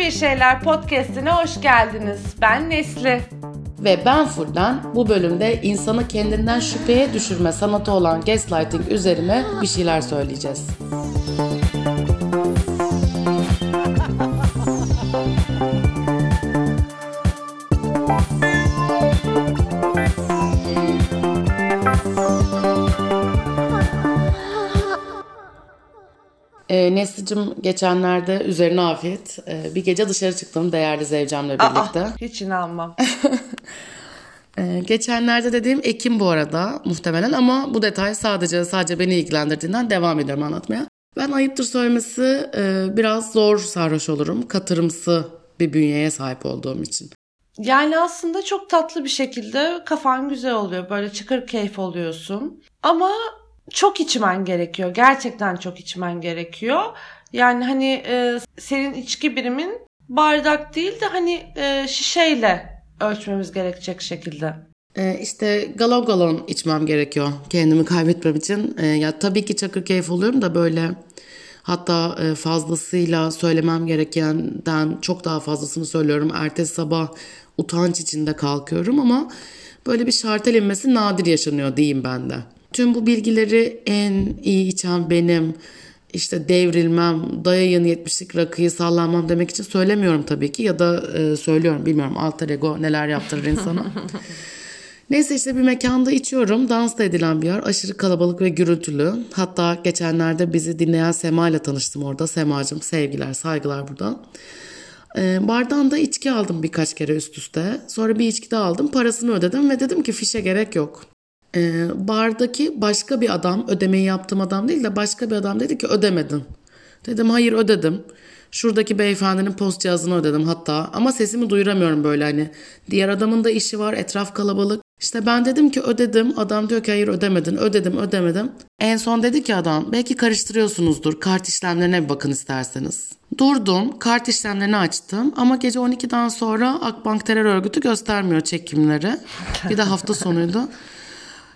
Bir Şeyler Podcast'ine hoş geldiniz. Ben Nesli. Ve ben Fulden bu bölümde insanı kendinden şüpheye düşürme sanatı olan gaslighting üzerine bir şeyler söyleyeceğiz. E, Nesli'cim geçenlerde üzerine afiyet e, bir gece dışarı çıktım değerli zevcemle birlikte. Aa, hiç inanmam. e, geçenlerde dediğim Ekim bu arada muhtemelen ama bu detay sadece sadece beni ilgilendirdiğinden devam ediyorum anlatmaya. Ben ayıptır söylemesi e, biraz zor sarhoş olurum. Katırımsı bir bünyeye sahip olduğum için. Yani aslında çok tatlı bir şekilde kafan güzel oluyor. Böyle çıkır keyif oluyorsun. Ama çok içmen gerekiyor. Gerçekten çok içmen gerekiyor. Yani hani e, senin içki birimin bardak değil de hani e, şişeyle ölçmemiz gerekecek şekilde. E, işte galon galon içmem gerekiyor kendimi kaybetmem için. E, ya tabii ki çakır keyif oluyorum da böyle hatta e, fazlasıyla söylemem gerekenden çok daha fazlasını söylüyorum. Ertesi sabah utanç içinde kalkıyorum ama böyle bir şartel inmesi nadir yaşanıyor diyeyim ben de. Tüm bu bilgileri en iyi içen benim, işte devrilmem, dayayın 70'lik rakıyı sallanmam demek için söylemiyorum tabii ki ya da e, söylüyorum bilmiyorum alter ego neler yaptırır insana. Neyse işte bir mekanda içiyorum. Dans da edilen bir yer. Aşırı kalabalık ve gürültülü. Hatta geçenlerde bizi dinleyen Sema ile tanıştım orada. Semacığım sevgiler, saygılar buradan. E, bardan da içki aldım birkaç kere üst üste. Sonra bir içki daha aldım. Parasını ödedim ve dedim ki fişe gerek yok. E, bardaki başka bir adam, ödemeyi yaptığım adam değil de başka bir adam dedi ki ödemedin. Dedim hayır ödedim. Şuradaki beyefendinin post cihazını ödedim hatta ama sesimi duyuramıyorum böyle hani. Diğer adamın da işi var, etraf kalabalık. İşte ben dedim ki ödedim. Adam diyor ki hayır ödemedin. Ödedim ödemedim. En son dedi ki adam belki karıştırıyorsunuzdur. Kart işlemlerine bir bakın isterseniz. Durdum. Kart işlemlerini açtım. Ama gece 12'den sonra Akbank Terör Örgütü göstermiyor çekimleri. Bir de hafta sonuydu.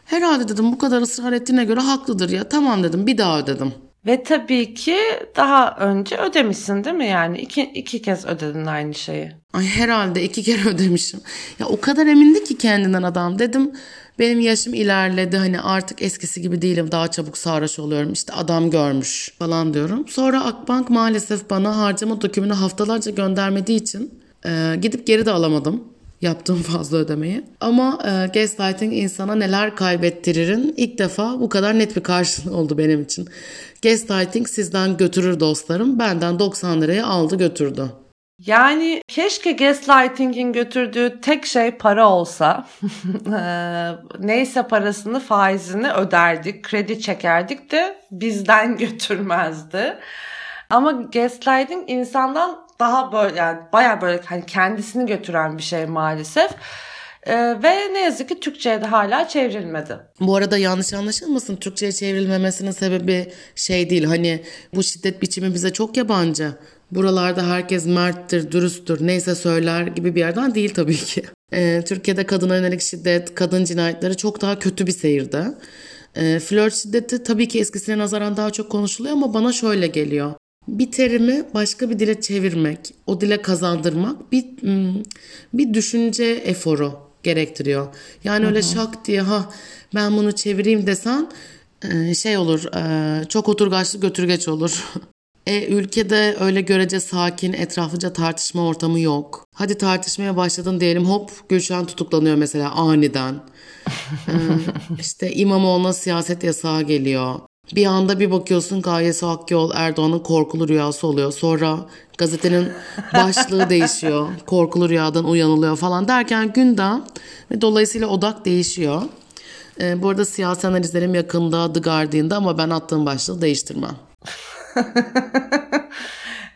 Herhalde dedim bu kadar ısrar ettiğine göre haklıdır ya. Tamam dedim bir daha ödedim. Ve tabii ki daha önce ödemişsin değil mi yani? iki, iki kez ödedin aynı şeyi. Ay herhalde iki kere ödemişim. Ya o kadar emindi ki kendinden adam. Dedim benim yaşım ilerledi hani artık eskisi gibi değilim daha çabuk sarhoş oluyorum işte adam görmüş falan diyorum. Sonra Akbank maalesef bana harcama dökümünü haftalarca göndermediği için e, gidip geri de alamadım yaptığım fazla ödemeyi. Ama e, gaslighting insana neler kaybettiririn ilk defa bu kadar net bir karşılığı oldu benim için. Gaslighting sizden götürür dostlarım. Benden 90 liraya aldı götürdü. Yani keşke gaslighting'in götürdüğü tek şey para olsa. Neyse parasını faizini öderdik, kredi çekerdik de bizden götürmezdi. Ama gaslighting insandan daha böyle yani baya böyle hani kendisini götüren bir şey maalesef. Ee, ve ne yazık ki Türkçe'ye de hala çevrilmedi. Bu arada yanlış anlaşılmasın Türkçe'ye çevrilmemesinin sebebi şey değil hani bu şiddet biçimi bize çok yabancı. Buralarda herkes merttir, dürüsttür, neyse söyler gibi bir yerden değil tabii ki. Ee, Türkiye'de kadına yönelik şiddet, kadın cinayetleri çok daha kötü bir seyirde. Ee, flört şiddeti tabii ki eskisine nazaran daha çok konuşuluyor ama bana şöyle geliyor. Bir terimi başka bir dile çevirmek, o dile kazandırmak bir hmm, bir düşünce eforu gerektiriyor. Yani öyle şak diye ha ben bunu çevireyim desen e, şey olur e, çok oturgaçlı götürgeç olur. E, ülkede öyle görece sakin, etraflıca tartışma ortamı yok. Hadi tartışmaya başladın diyelim hop Gülşen tutuklanıyor mesela aniden. ee, işte İmamoğlu'na siyaset yasağı geliyor. Bir anda bir bakıyorsun Gayesi Akyol Erdoğan'ın korkulu rüyası oluyor. Sonra gazetenin başlığı değişiyor. Korkulu rüyadan uyanılıyor falan derken gündem ve dolayısıyla odak değişiyor. Ee, bu arada siyasi analizlerim yakında The Guardian'da ama ben attığım başlığı değiştirmem.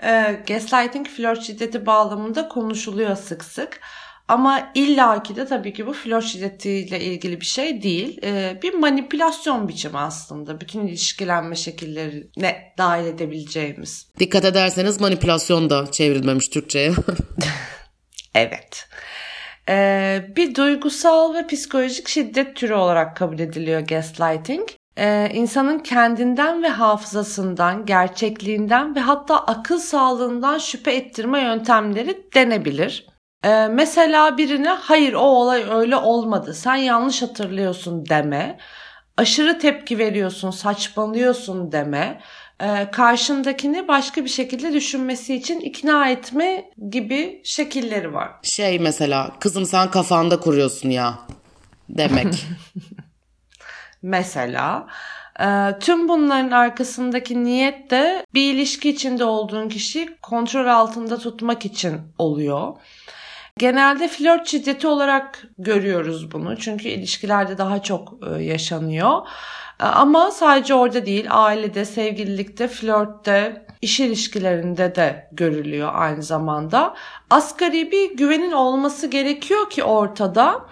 e, gaslighting flört şiddeti bağlamında konuşuluyor sık sık. Ama illaki de tabii ki bu flört şiddetiyle ilgili bir şey değil. Ee, bir manipülasyon biçimi aslında. Bütün ilişkilenme şekillerine dahil edebileceğimiz. Dikkat ederseniz manipülasyon da çevrilmemiş Türkçe'ye. evet. Ee, bir duygusal ve psikolojik şiddet türü olarak kabul ediliyor gaslighting. e, insanın kendinden ve hafızasından, gerçekliğinden ve hatta akıl sağlığından şüphe ettirme yöntemleri denebilir. E, mesela birine hayır o olay öyle olmadı sen yanlış hatırlıyorsun deme, aşırı tepki veriyorsun saçmalıyorsun deme, e, karşındakini başka bir şekilde düşünmesi için ikna etme gibi şekilleri var. Şey mesela kızım sen kafanda kuruyorsun ya demek. mesela e, tüm bunların arkasındaki niyet de bir ilişki içinde olduğun kişiyi kontrol altında tutmak için oluyor. Genelde flört şiddeti olarak görüyoruz bunu. Çünkü ilişkilerde daha çok e, yaşanıyor. E, ama sadece orada değil, ailede, sevgililikte, flörtte, iş ilişkilerinde de görülüyor aynı zamanda. Asgari bir güvenin olması gerekiyor ki ortada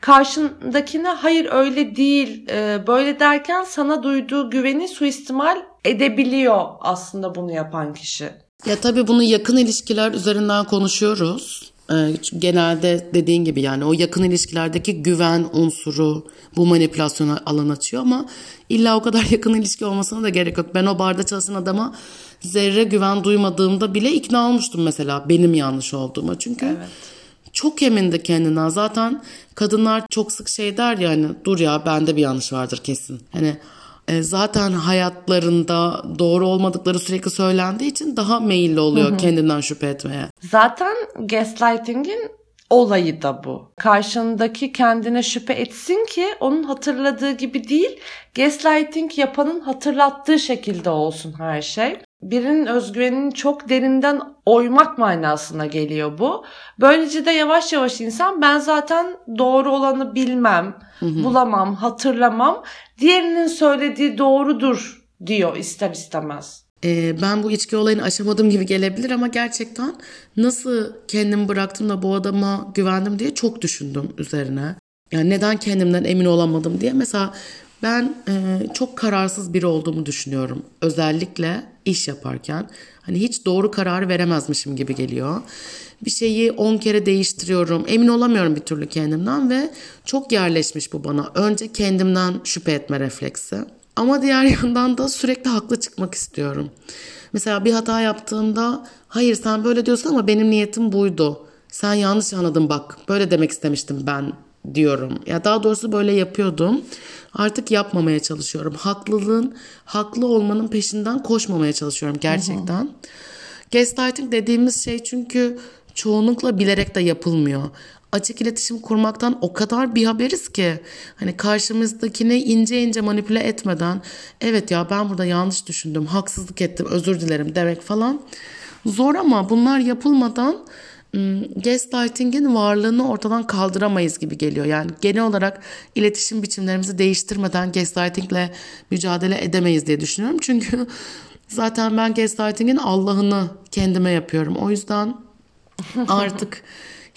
karşındakine hayır öyle değil e, böyle derken sana duyduğu güveni suistimal edebiliyor aslında bunu yapan kişi. Ya tabii bunu yakın ilişkiler üzerinden konuşuyoruz. Ee, genelde dediğin gibi yani o yakın ilişkilerdeki güven unsuru bu manipülasyona alan açıyor ama illa o kadar yakın ilişki olmasına da gerek yok. Ben o barda çalışan adama zerre güven duymadığımda bile ikna olmuştum mesela benim yanlış olduğuma. Çünkü evet. çok emindi kendinden. Zaten kadınlar çok sık şey der yani dur ya bende bir yanlış vardır kesin. Hani e, zaten hayatlarında doğru olmadıkları sürekli söylendiği için daha meyilli oluyor hı hı. kendinden şüphe etmeye. Zaten gaslighting'in olayı da bu. Karşındaki kendine şüphe etsin ki onun hatırladığı gibi değil, gaslighting yapanın hatırlattığı şekilde olsun her şey birinin özgüvenini çok derinden oymak manasına geliyor bu. Böylece de yavaş yavaş insan ben zaten doğru olanı bilmem, hı hı. bulamam, hatırlamam. Diğerinin söylediği doğrudur diyor ister istemez. Ee, ben bu içki olayını aşamadım gibi gelebilir ama gerçekten nasıl kendimi bıraktım da bu adama güvendim diye çok düşündüm üzerine. Yani neden kendimden emin olamadım diye. Mesela ben e, çok kararsız biri olduğumu düşünüyorum. Özellikle iş yaparken. Hani hiç doğru kararı veremezmişim gibi geliyor. Bir şeyi 10 kere değiştiriyorum. Emin olamıyorum bir türlü kendimden ve çok yerleşmiş bu bana. Önce kendimden şüphe etme refleksi. Ama diğer yandan da sürekli haklı çıkmak istiyorum. Mesela bir hata yaptığımda hayır sen böyle diyorsun ama benim niyetim buydu. Sen yanlış anladın bak böyle demek istemiştim ben diyorum. Ya daha doğrusu böyle yapıyordum. Artık yapmamaya çalışıyorum. Haklılığın, haklı olmanın peşinden koşmamaya çalışıyorum gerçekten. Hı hı. Gaslighting dediğimiz şey çünkü çoğunlukla bilerek de yapılmıyor. Açık iletişim kurmaktan o kadar bir haberiz ki hani karşımızdakini ince ince manipüle etmeden evet ya ben burada yanlış düşündüm, haksızlık ettim, özür dilerim demek falan zor ama bunlar yapılmadan gaslighting'in varlığını ortadan kaldıramayız gibi geliyor. Yani genel olarak iletişim biçimlerimizi değiştirmeden gaslightingle mücadele edemeyiz diye düşünüyorum. Çünkü zaten ben gaslighting'in Allah'ını kendime yapıyorum. O yüzden artık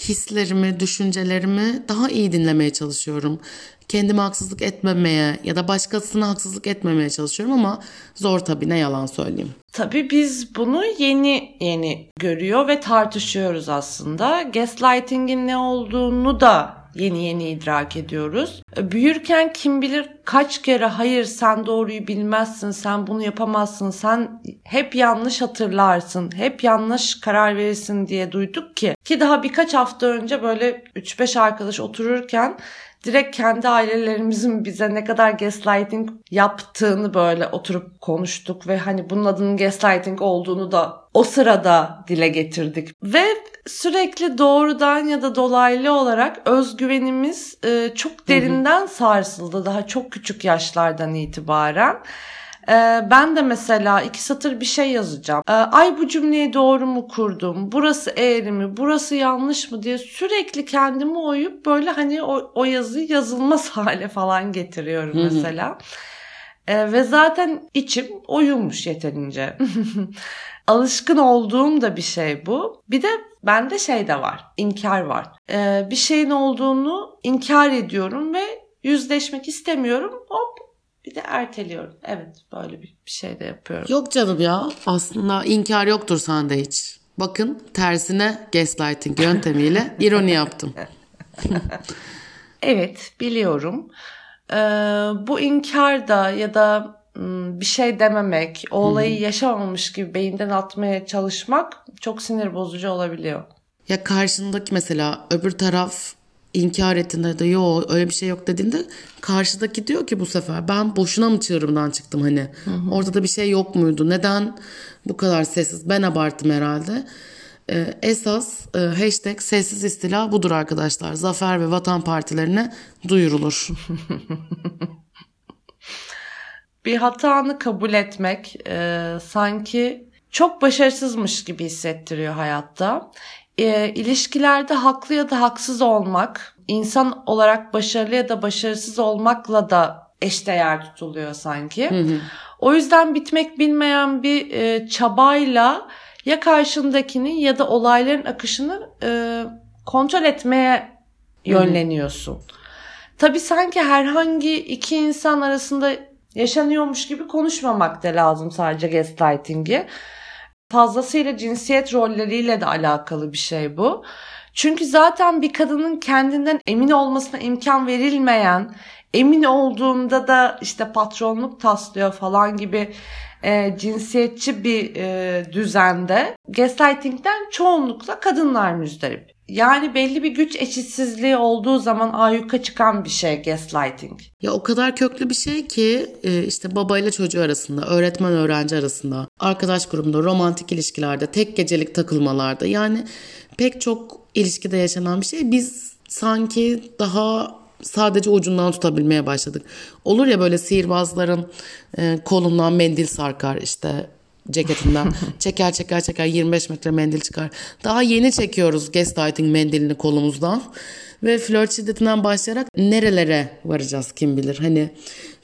hislerimi, düşüncelerimi daha iyi dinlemeye çalışıyorum. Kendime haksızlık etmemeye ya da başkasına haksızlık etmemeye çalışıyorum ama zor tabii ne yalan söyleyeyim. Tabii biz bunu yeni yeni görüyor ve tartışıyoruz aslında. Gaslighting'in ne olduğunu da yeni yeni idrak ediyoruz. Büyürken kim bilir kaç kere hayır sen doğruyu bilmezsin, sen bunu yapamazsın, sen hep yanlış hatırlarsın, hep yanlış karar verirsin diye duyduk ki. Ki daha birkaç hafta önce böyle 3-5 arkadaş otururken direkt kendi ailelerimizin bize ne kadar gaslighting yaptığını böyle oturup konuştuk ve hani bunun adının gaslighting olduğunu da o sırada dile getirdik. Ve sürekli doğrudan ya da dolaylı olarak özgüvenimiz e, çok derinden sarsıldı daha çok küçük yaşlardan itibaren. Ee, ben de mesela iki satır bir şey yazacağım. Ee, Ay bu cümleyi doğru mu kurdum? Burası eğri mi? Burası yanlış mı diye sürekli kendimi oyup böyle hani o, o yazıyı yazılmaz hale falan getiriyorum mesela. Ee, ve zaten içim oyulmuş yeterince. Alışkın olduğum da bir şey bu. Bir de bende şey de var. İnkar var. Ee, bir şeyin olduğunu inkar ediyorum ve yüzleşmek istemiyorum. Hop bir de erteliyorum. Evet böyle bir, şey de yapıyorum. Yok canım ya aslında inkar yoktur sende hiç. Bakın tersine gaslighting yöntemiyle ironi yaptım. evet biliyorum. e, bu inkar da ya da bir şey dememek, o olayı yaşamamış gibi beyinden atmaya çalışmak çok sinir bozucu olabiliyor. Ya karşındaki mesela öbür taraf inkar ettiğinde de yok öyle bir şey yok dediğinde karşıdaki diyor ki bu sefer ben boşuna mı çığırımdan çıktım hani? Hı hı. ortada bir şey yok muydu? Neden bu kadar sessiz? Ben abarttım herhalde. Ee, esas e, hashtag sessiz istila budur arkadaşlar. Zafer ve vatan partilerine duyurulur. Bir hatanı kabul etmek e, sanki çok başarısızmış gibi hissettiriyor hayatta e, ilişkilerde haklı ya da haksız olmak, insan olarak başarılı ya da başarısız olmakla da eşdeğer tutuluyor sanki. Hı hı. O yüzden bitmek bilmeyen bir e, çabayla ya karşındakini ya da olayların akışını e, kontrol etmeye yönleniyorsun. Hı hı. Tabii sanki herhangi iki insan arasında yaşanıyormuş gibi konuşmamak da lazım sadece gaslighting'i fazlasıyla cinsiyet rolleriyle de alakalı bir şey bu. Çünkü zaten bir kadının kendinden emin olmasına imkan verilmeyen, emin olduğunda da işte patronluk taslıyor falan gibi e, cinsiyetçi bir e, düzende gaslighting'den çoğunlukla kadınlar müzdarip. Yani belli bir güç eşitsizliği olduğu zaman ayyuka çıkan bir şey gaslighting. Ya o kadar köklü bir şey ki e, işte babayla çocuğu arasında, öğretmen öğrenci arasında, arkadaş grubunda, romantik ilişkilerde, tek gecelik takılmalarda yani pek çok ilişkide yaşanan bir şey. Biz sanki daha sadece ucundan tutabilmeye başladık. Olur ya böyle sihirbazların e, kolundan mendil sarkar işte ceketinden. çeker çeker çeker 25 metre mendil çıkar. Daha yeni çekiyoruz gaslighting mendilini kolumuzdan. Ve flört şiddetinden başlayarak nerelere varacağız kim bilir. Hani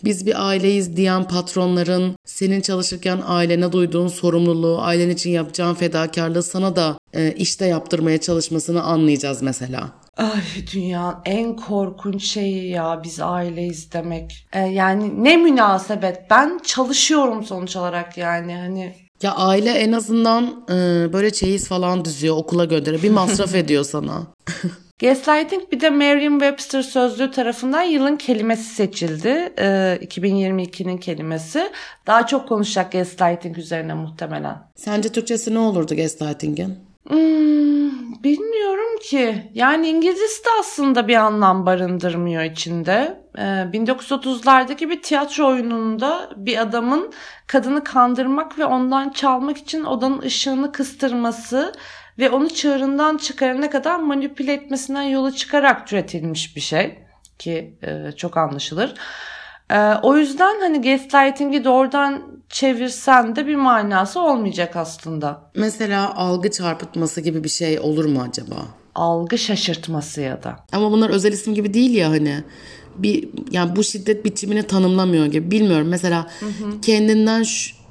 biz bir aileyiz diyen patronların senin çalışırken ailene duyduğun sorumluluğu, ailen için yapacağın fedakarlığı sana da e, işte yaptırmaya çalışmasını anlayacağız mesela. Ay dünyanın en korkunç şeyi ya biz aileyiz demek. Ee, yani ne münasebet ben çalışıyorum sonuç olarak yani hani. Ya aile en azından e, böyle çeyiz falan düzüyor okula gönderiyor bir masraf ediyor sana. Gaslighting bir de Merriam-Webster sözlüğü tarafından yılın kelimesi seçildi. Ee, 2022'nin kelimesi. Daha çok konuşacak gaslighting üzerine muhtemelen. Sence Türkçesi ne olurdu gaslighting'in? Hmm, bilmiyorum ki. Yani İngilizcesi de aslında bir anlam barındırmıyor içinde. Ee, 1930'lardaki bir tiyatro oyununda bir adamın kadını kandırmak ve ondan çalmak için odanın ışığını kıstırması ve onu çığırından çıkarana kadar manipüle etmesinden yola çıkarak türetilmiş bir şey ki e, çok anlaşılır. E, o yüzden hani gaslighting'i doğrudan çevirsen de bir manası olmayacak aslında. Mesela algı çarpıtması gibi bir şey olur mu acaba? Algı şaşırtması ya da. Ama bunlar özel isim gibi değil ya hani bir yani bu şiddet biçimini tanımlamıyor gibi bilmiyorum. Mesela hı hı. kendinden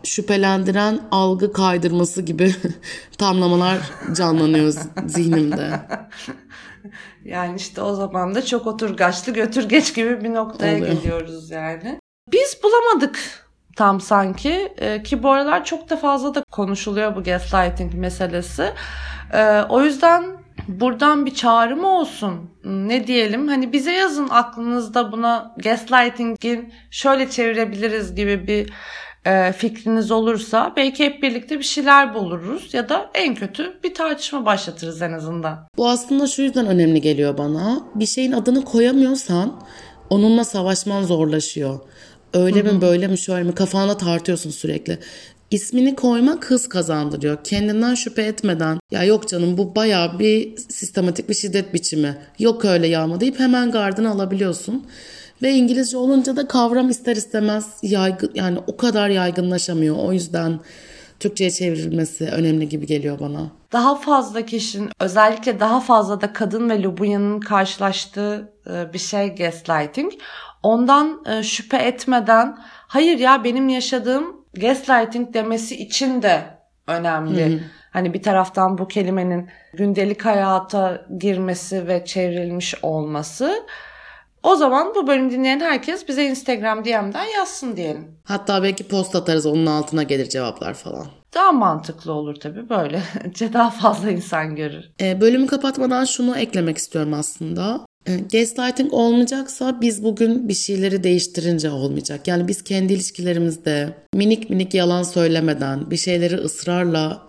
şüphelendiren algı kaydırması gibi tamlamalar canlanıyor zihnimde. Yani işte o zaman da çok oturgaçlı götürgeç gibi bir noktaya Oluyor. geliyoruz yani. Biz bulamadık tam sanki ee, ki bu aralar çok da fazla da konuşuluyor bu gaslighting meselesi. Ee, o yüzden buradan bir çağrı mı olsun? Ne diyelim? Hani bize yazın aklınızda buna gaslighting'in şöyle çevirebiliriz gibi bir e, fikriniz olursa belki hep birlikte bir şeyler buluruz ya da en kötü bir tartışma başlatırız en azından. Bu aslında şu yüzden önemli geliyor bana. Bir şeyin adını koyamıyorsan onunla savaşman zorlaşıyor. Öyle Hı-hı. mi böyle mi şöyle mi kafana tartıyorsun sürekli. İsmini koymak hız kazandırıyor. Kendinden şüphe etmeden ya yok canım bu baya bir sistematik bir şiddet biçimi. Yok öyle yağma deyip hemen gardını alabiliyorsun. Ve İngilizce olunca da kavram ister istemez yaygın yani o kadar yaygınlaşamıyor. O yüzden Türkçe'ye çevrilmesi önemli gibi geliyor bana. Daha fazla kişinin özellikle daha fazla da kadın ve Lubuya'nın karşılaştığı e, bir şey gaslighting. Ondan e, şüphe etmeden hayır ya benim yaşadığım gaslighting demesi için de önemli. Hı-hı. Hani bir taraftan bu kelimenin gündelik hayata girmesi ve çevrilmiş olması o zaman bu bölüm dinleyen herkes bize Instagram DM'den yazsın diyelim. Hatta belki post atarız onun altına gelir cevaplar falan. Daha mantıklı olur tabii böyle. daha fazla insan görür. E, bölümü kapatmadan şunu eklemek istiyorum aslında. E, gaslighting olmayacaksa biz bugün bir şeyleri değiştirince olmayacak. Yani biz kendi ilişkilerimizde minik minik yalan söylemeden, bir şeyleri ısrarla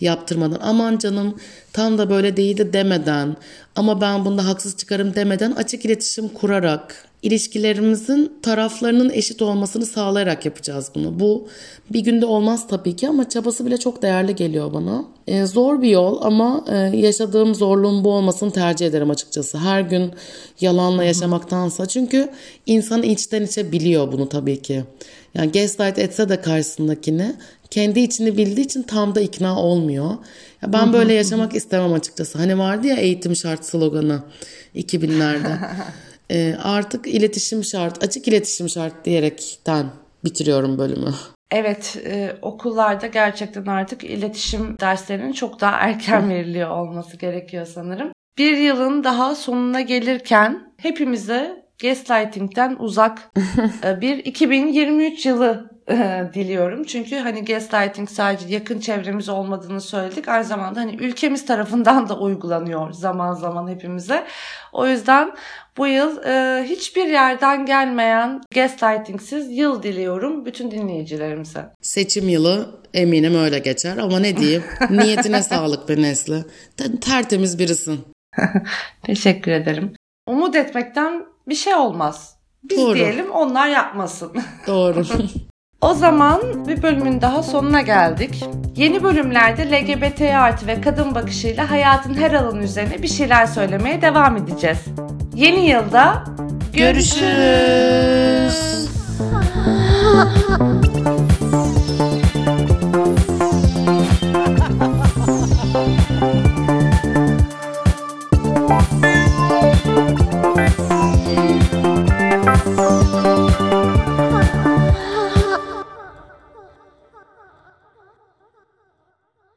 yaptırmadan, aman canım tam da böyle değildi demeden, ama ben bunda haksız çıkarım demeden açık iletişim kurarak ilişkilerimizin taraflarının eşit olmasını sağlayarak yapacağız bunu. Bu bir günde olmaz tabii ki ama çabası bile çok değerli geliyor bana. Ee, zor bir yol ama e, yaşadığım zorluğun bu olmasını tercih ederim açıkçası. Her gün yalanla yaşamaktansa. Çünkü insan içten içe biliyor bunu tabii ki. Yani gaslight etse de karşısındakini kendi içini bildiği için tam da ikna olmuyor. Ya ben böyle yaşamak istemem açıkçası. Hani vardı ya eğitim şart sloganı 2000'lerde. e, artık iletişim şart, açık iletişim şart diyerekten bitiriyorum bölümü. Evet, e, okullarda gerçekten artık iletişim derslerinin çok daha erken veriliyor olması gerekiyor sanırım. Bir yılın daha sonuna gelirken hepimize gaslighting'den uzak e, bir 2023 yılı diliyorum. Çünkü hani gaslighting sadece yakın çevremiz olmadığını söyledik. Aynı zamanda hani ülkemiz tarafından da uygulanıyor zaman zaman hepimize. O yüzden bu yıl e, hiçbir yerden gelmeyen gaslightingsiz yıl diliyorum bütün dinleyicilerimize. Seçim yılı eminim öyle geçer ama ne diyeyim niyetine sağlık be Nesli. Tertemiz birisin. Teşekkür ederim. Umut etmekten bir şey olmaz. Biz Doğru. diyelim onlar yapmasın. Doğru. O zaman bir bölümün daha sonuna geldik. Yeni bölümlerde LGBT artı ve kadın bakışıyla hayatın her alanı üzerine bir şeyler söylemeye devam edeceğiz. Yeni yılda görüşürüz. görüşürüz.